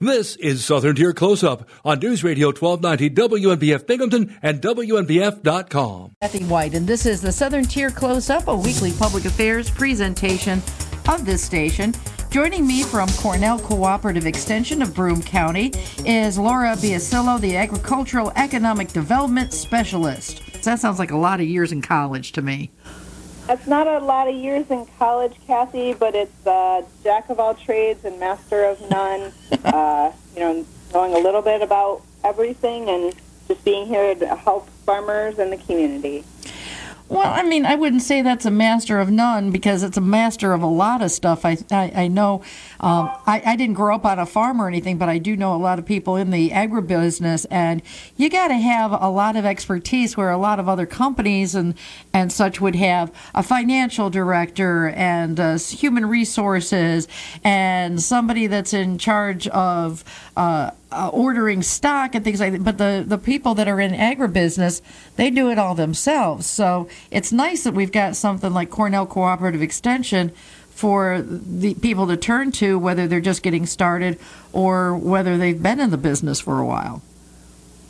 This is Southern Tier Close Up on News Radio 1290 WNBF Binghamton and WNBF.com. Kathy White, and this is the Southern Tier Close Up, a weekly public affairs presentation of this station. Joining me from Cornell Cooperative Extension of Broome County is Laura Biasillo, the Agricultural Economic Development Specialist. That sounds like a lot of years in college to me. It's not a lot of years in college, Kathy, but it's uh, jack of all trades and master of none. uh, you know, knowing a little bit about everything and just being here to help farmers and the community. Well, I mean, I wouldn't say that's a master of none because it's a master of a lot of stuff. I I, I know um, I, I didn't grow up on a farm or anything, but I do know a lot of people in the agribusiness, and you got to have a lot of expertise where a lot of other companies and and such would have a financial director and uh, human resources and somebody that's in charge of. Uh, uh, ordering stock and things like that. But the, the people that are in agribusiness, they do it all themselves. So it's nice that we've got something like Cornell Cooperative Extension for the people to turn to, whether they're just getting started or whether they've been in the business for a while.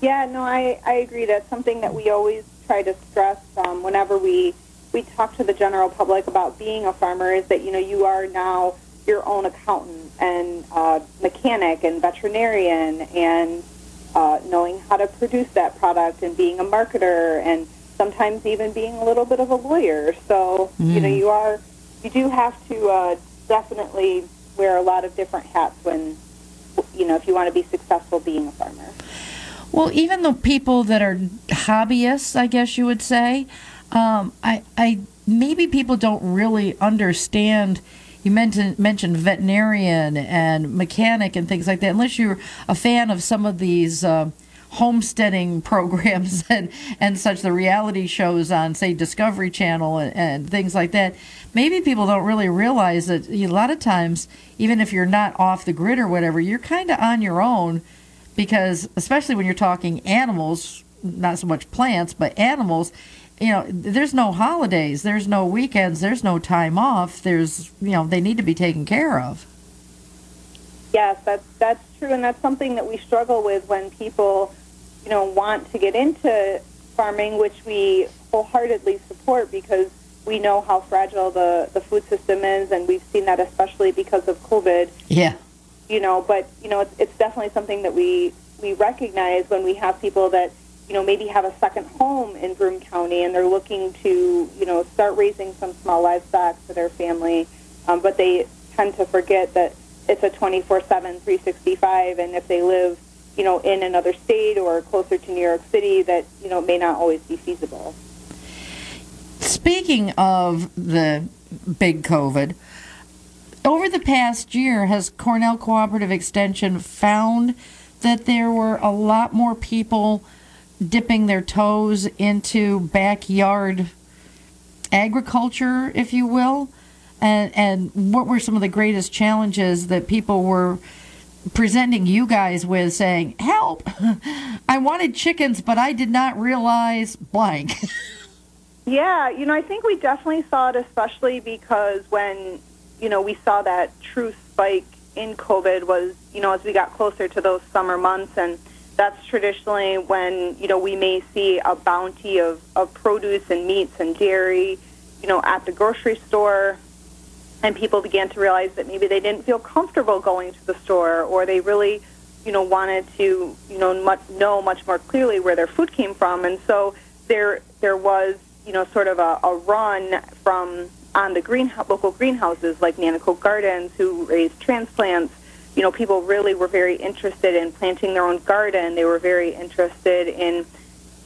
Yeah, no, I, I agree. That's something that we always try to stress um, whenever we we talk to the general public about being a farmer is that you know you are now your own accountant and uh, mechanic and veterinarian and uh, knowing how to produce that product and being a marketer and sometimes even being a little bit of a lawyer. So mm. you know you are you do have to uh, definitely wear a lot of different hats when you know if you want to be successful being a farmer. Well, even the people that are hobbyists, I guess you would say, um, I, I maybe people don't really understand you mentioned mentioned veterinarian and mechanic and things like that. Unless you're a fan of some of these uh, homesteading programs and and such, the reality shows on say Discovery Channel and, and things like that, maybe people don't really realize that a lot of times, even if you're not off the grid or whatever, you're kind of on your own because especially when you're talking animals, not so much plants, but animals you know, there's no holidays, there's no weekends, there's no time off. There's, you know, they need to be taken care of. Yes, that's that's true, and that's something that we struggle with when people, you know, want to get into farming, which we wholeheartedly support because we know how fragile the the food system is, and we've seen that especially because of COVID. Yeah. You know, but you know, it's, it's definitely something that we we recognize when we have people that you know, maybe have a second home in Broome County and they're looking to, you know, start raising some small livestock for their family, um, but they tend to forget that it's a 24-7, 365, and if they live, you know, in another state or closer to New York City, that, you know, may not always be feasible. Speaking of the big COVID, over the past year, has Cornell Cooperative Extension found that there were a lot more people – dipping their toes into backyard agriculture, if you will? And, and what were some of the greatest challenges that people were presenting you guys with saying, Help! I wanted chickens, but I did not realize blank? yeah, you know, I think we definitely saw it, especially because when, you know, we saw that true spike in COVID was, you know, as we got closer to those summer months and that's traditionally when you know we may see a bounty of, of produce and meats and dairy, you know, at the grocery store, and people began to realize that maybe they didn't feel comfortable going to the store, or they really, you know, wanted to you know much, know much more clearly where their food came from, and so there there was you know sort of a, a run from on the green local greenhouses like Nanticoke Gardens who raised transplants you know, people really were very interested in planting their own garden. They were very interested in,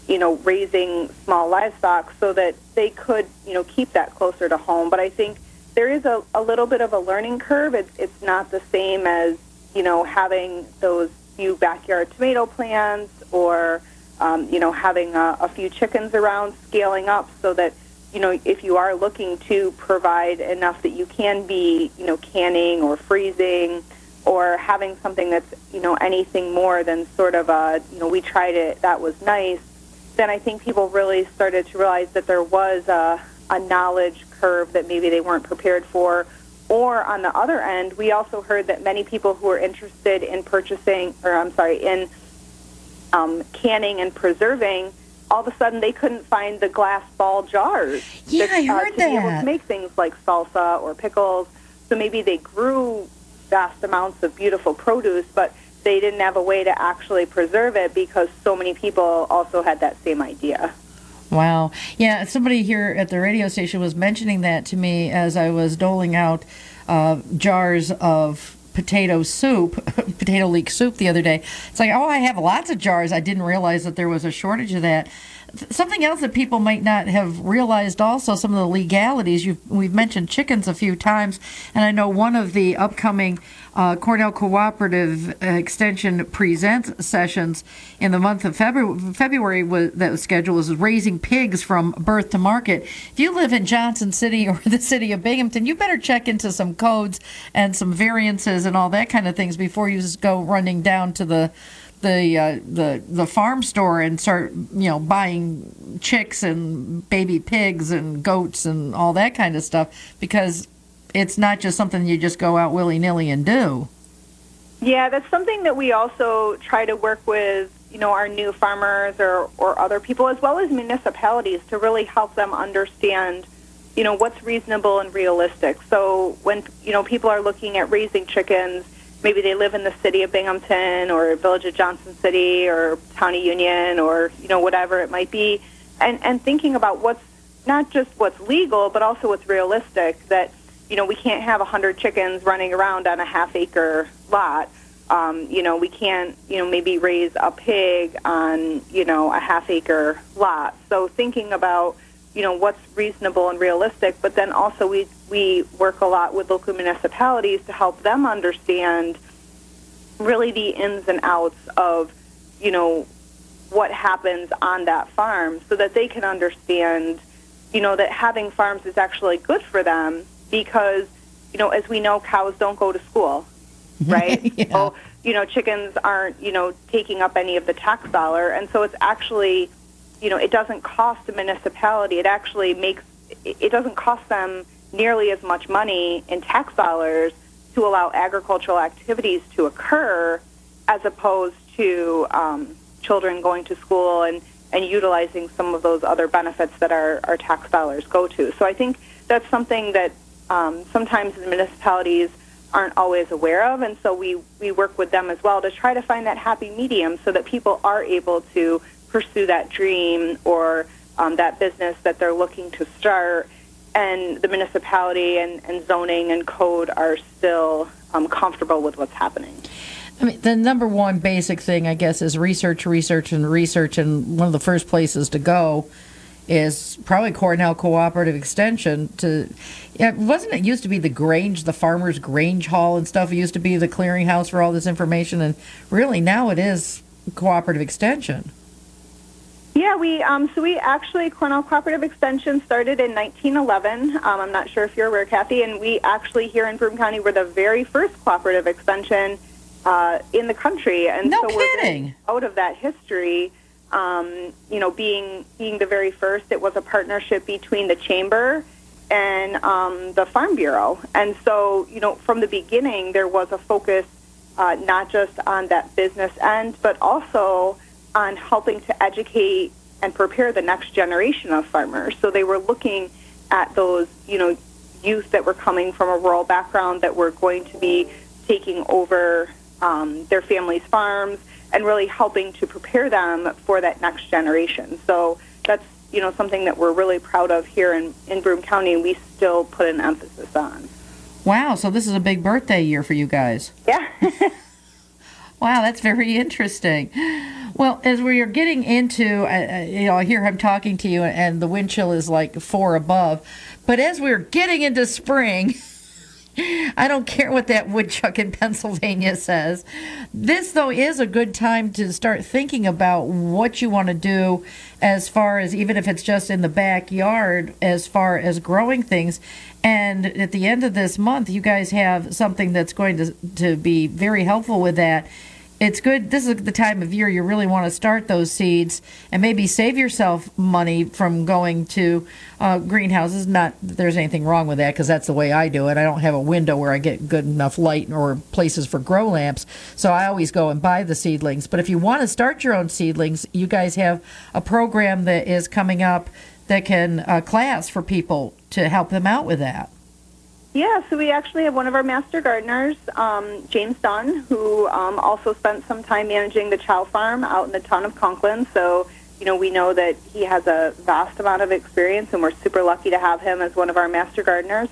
you know, raising small livestock so that they could, you know, keep that closer to home. But I think there is a, a little bit of a learning curve. It's, it's not the same as, you know, having those few backyard tomato plants or, um, you know, having a, a few chickens around, scaling up so that, you know, if you are looking to provide enough that you can be, you know, canning or freezing, or having something that's you know anything more than sort of a you know we tried it that was nice then i think people really started to realize that there was a, a knowledge curve that maybe they weren't prepared for Or on the other end, we also heard that many people who are interested in purchasing, or I'm sorry, in um, canning and preserving, all of a sudden they couldn't find the glass ball jars. Yeah, that, I heard uh, to be able to make things like salsa or pickles. So maybe they grew vast amounts of beautiful produce, but they didn't have a way to actually preserve it because so many people also had that same idea. Wow. Yeah, somebody here at the radio station was mentioning that to me as I was doling out uh, jars of potato soup, potato leek soup the other day. It's like, oh, I have lots of jars. I didn't realize that there was a shortage of that. Th- Something else that people might not have realized also, some of the legalities. You've, we've mentioned chickens a few times, and I know one of the upcoming uh, Cornell Cooperative Extension Presents sessions in the month of February, February was, that was scheduled was raising pigs from birth to market. If you live in Johnson City or the city of Binghamton, you better check into some codes and some variances and all that kind of things before you just go running down to the the uh, the the farm store and start you know buying chicks and baby pigs and goats and all that kind of stuff because it's not just something you just go out willy nilly and do. Yeah, that's something that we also try to work with, you know, our new farmers or, or other people as well as municipalities to really help them understand, you know, what's reasonable and realistic. So when, you know, people are looking at raising chickens, maybe they live in the city of Binghamton or village of Johnson City or of Union or, you know, whatever it might be, and, and thinking about what's not just what's legal, but also what's realistic that, you know, we can't have a 100 chickens running around on a half acre lot. Um, you know, we can't, you know, maybe raise a pig on, you know, a half acre lot. So thinking about, you know, what's reasonable and realistic, but then also we, we work a lot with local municipalities to help them understand really the ins and outs of, you know, what happens on that farm so that they can understand, you know, that having farms is actually good for them because, you know, as we know, cows don't go to school, right? Yeah. So, you know, chickens aren't, you know, taking up any of the tax dollar. And so it's actually, you know, it doesn't cost a municipality. It actually makes, it it doesn't cost them nearly as much money in tax dollars to allow agricultural activities to occur as opposed to um, children going to school and, and utilizing some of those other benefits that our, our tax dollars go to. So I think that's something that um, sometimes the municipalities aren't always aware of, and so we, we work with them as well to try to find that happy medium so that people are able to pursue that dream or um, that business that they're looking to start, and the municipality and, and zoning and code are still um, comfortable with what's happening. I mean, the number one basic thing, I guess, is research, research, and research. And one of the first places to go is probably Cornell Cooperative Extension. To yeah, wasn't it used to be the Grange, the Farmers Grange Hall and stuff? It used to be the clearinghouse for all this information, and really now it is Cooperative Extension. Yeah, we um, so we actually Cornell Cooperative Extension started in 1911. Um, I'm not sure if you're aware, Kathy, and we actually here in Broome County were the very first cooperative extension uh, in the country, and No so we're kidding. out of that history. Um, you know, being being the very first, it was a partnership between the chamber and um, the Farm Bureau, and so you know from the beginning there was a focus uh, not just on that business end, but also on helping to educate and prepare the next generation of farmers. So they were looking at those, you know, youth that were coming from a rural background that were going to be taking over um, their families' farms and really helping to prepare them for that next generation. So that's, you know, something that we're really proud of here in, in Broome County and we still put an emphasis on. Wow, so this is a big birthday year for you guys. Yeah. Wow, that's very interesting. Well, as we are getting into, uh, uh, you know, I hear I'm talking to you, and the wind chill is like four above. But as we're getting into spring, I don't care what that woodchuck in Pennsylvania says. This, though, is a good time to start thinking about what you want to do as far as even if it's just in the backyard, as far as growing things. And at the end of this month, you guys have something that's going to, to be very helpful with that. It's good. This is the time of year you really want to start those seeds and maybe save yourself money from going to uh, greenhouses. Not that there's anything wrong with that because that's the way I do it. I don't have a window where I get good enough light or places for grow lamps, so I always go and buy the seedlings. But if you want to start your own seedlings, you guys have a program that is coming up that can uh, class for people to help them out with that. Yeah, so we actually have one of our master gardeners, um, James Dunn, who um, also spent some time managing the Chow Farm out in the town of Conklin. So, you know, we know that he has a vast amount of experience, and we're super lucky to have him as one of our master gardeners.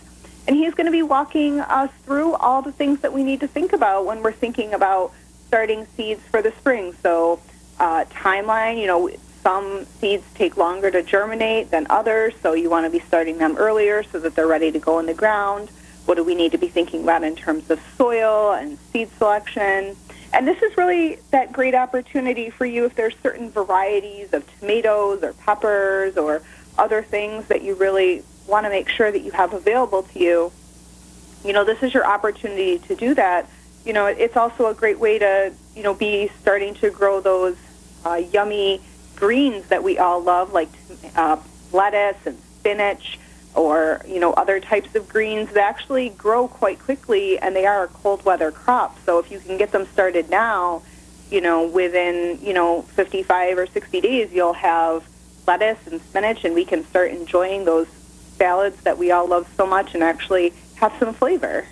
And he's going to be walking us through all the things that we need to think about when we're thinking about starting seeds for the spring. So, uh, timeline, you know, some seeds take longer to germinate than others, so you want to be starting them earlier so that they're ready to go in the ground. What do we need to be thinking about in terms of soil and seed selection? And this is really that great opportunity for you if there's certain varieties of tomatoes or peppers or other things that you really want to make sure that you have available to you. You know, this is your opportunity to do that. You know, it's also a great way to, you know, be starting to grow those uh, yummy greens that we all love, like uh, lettuce and spinach, or you know other types of greens that actually grow quite quickly, and they are a cold weather crop. So if you can get them started now, you know within you know 55 or 60 days, you'll have lettuce and spinach, and we can start enjoying those salads that we all love so much, and actually have some flavor.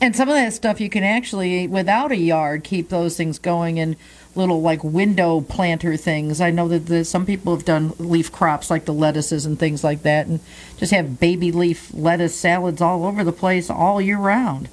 And some of that stuff you can actually, without a yard, keep those things going and little like window planter things. I know that the, some people have done leaf crops like the lettuces and things like that, and just have baby leaf lettuce salads all over the place all year round.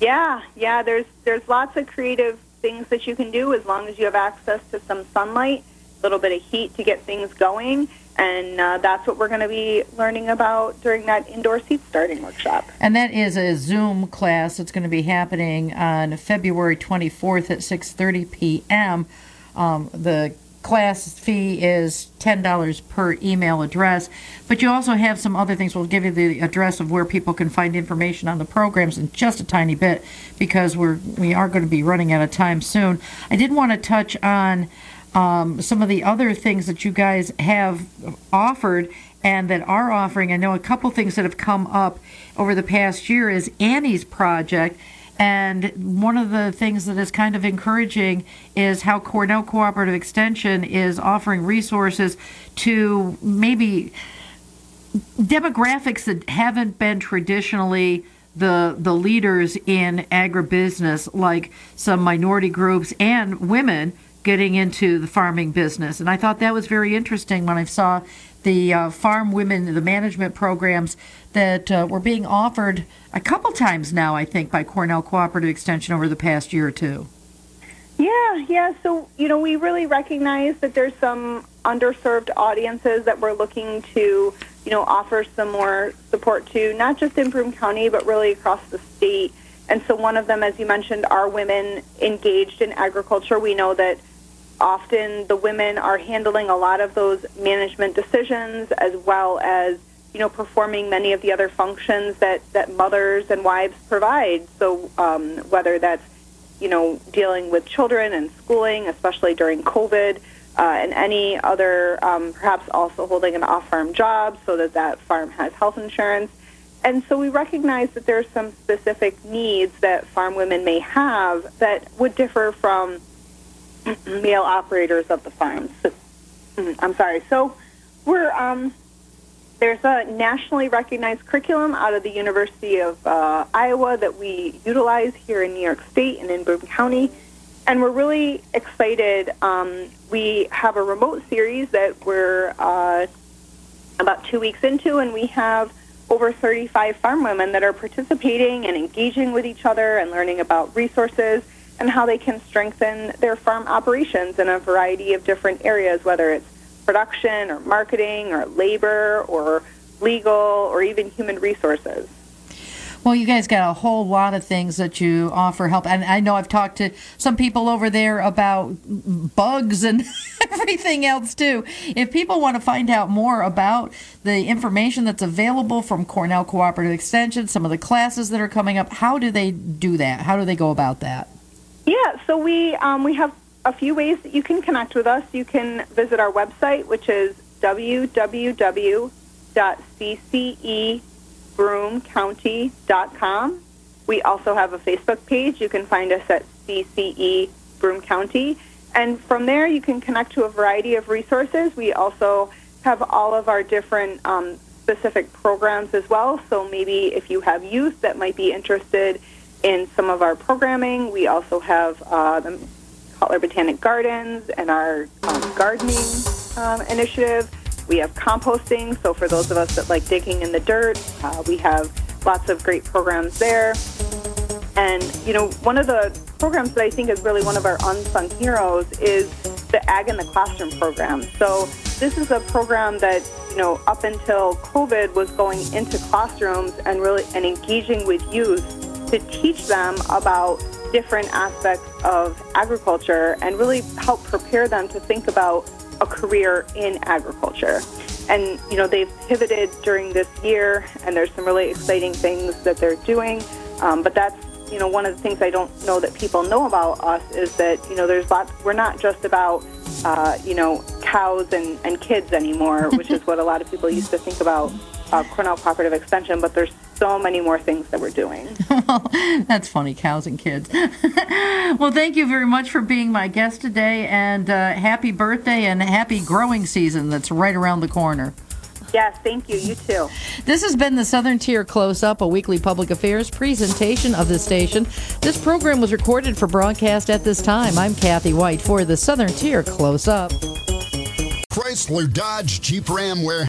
Yeah, yeah. There's there's lots of creative things that you can do as long as you have access to some sunlight, a little bit of heat to get things going and uh, that's what we're going to be learning about during that indoor seed starting workshop. And that is a Zoom class. It's going to be happening on February 24th at 6:30 p.m. Um, the class fee is $10 per email address, but you also have some other things. We'll give you the address of where people can find information on the programs in just a tiny bit because we're we are going to be running out of time soon. I did want to touch on um, some of the other things that you guys have offered and that are offering. I know a couple things that have come up over the past year is Annie's project. And one of the things that is kind of encouraging is how Cornell Cooperative Extension is offering resources to maybe demographics that haven't been traditionally the the leaders in agribusiness, like some minority groups and women getting into the farming business. And I thought that was very interesting when I saw the uh, farm women, the management programs that uh, were being offered a couple times now, I think, by Cornell Cooperative Extension over the past year or two. Yeah, yeah. So, you know, we really recognize that there's some underserved audiences that we're looking to, you know, offer some more support to, not just in Broome County, but really across the state. And so, one of them, as you mentioned, are women engaged in agriculture. We know that often the women are handling a lot of those management decisions as well as you know performing many of the other functions that that mothers and wives provide. So um, whether that's you know dealing with children and schooling especially during covid uh, and any other um, perhaps also holding an off-farm job so that that farm has health insurance. And so we recognize that there are some specific needs that farm women may have that would differ from male operators of the farms. Mm, I'm sorry. So we're um, there's a nationally recognized curriculum out of the University of uh, Iowa that we utilize here in New York State and in Broome County, and we're really excited. Um, we have a remote series that we're uh, about two weeks into, and we have over 35 farm women that are participating and engaging with each other and learning about resources and how they can strengthen their farm operations in a variety of different areas, whether it's production or marketing or labor or legal or even human resources. Well, you guys got a whole lot of things that you offer help. And I know I've talked to some people over there about bugs and everything else too. If people want to find out more about the information that's available from Cornell Cooperative Extension, some of the classes that are coming up, how do they do that? How do they go about that? Yeah, so we um, we have a few ways that you can connect with us. You can visit our website, which is www.ccebroomcounty.com. We also have a Facebook page. You can find us at CCE Broome County. And from there, you can connect to a variety of resources. We also have all of our different um, specific programs as well. So maybe if you have youth that might be interested in some of our programming, we also have uh, the Cutler Botanic Gardens and our um, gardening um, initiative. We have composting. So for those of us that like digging in the dirt, uh, we have lots of great programs there. And, you know, one of the programs that I think is really one of our unsung heroes is the Ag in the Classroom program. So this is a program that, you know, up until COVID was going into classrooms and really and engaging with youth to teach them about different aspects of agriculture and really help prepare them to think about a career in agriculture. And, you know, they've pivoted during this year and there's some really exciting things that they're doing. Um, but that's you know, one of the things I don't know that people know about us is that, you know, there's lots, we're not just about, uh, you know, cows and, and kids anymore, which is what a lot of people used to think about uh, Cornell Cooperative Extension, but there's so many more things that we're doing. well, That's funny, cows and kids. well, thank you very much for being my guest today, and uh, happy birthday and happy growing season that's right around the corner. Yes, thank you. You too. This has been the Southern Tier Close Up, a weekly public affairs presentation of the station. This program was recorded for broadcast at this time. I'm Kathy White for the Southern Tier Close Up. Chrysler Dodge Jeep Ram Warehouse.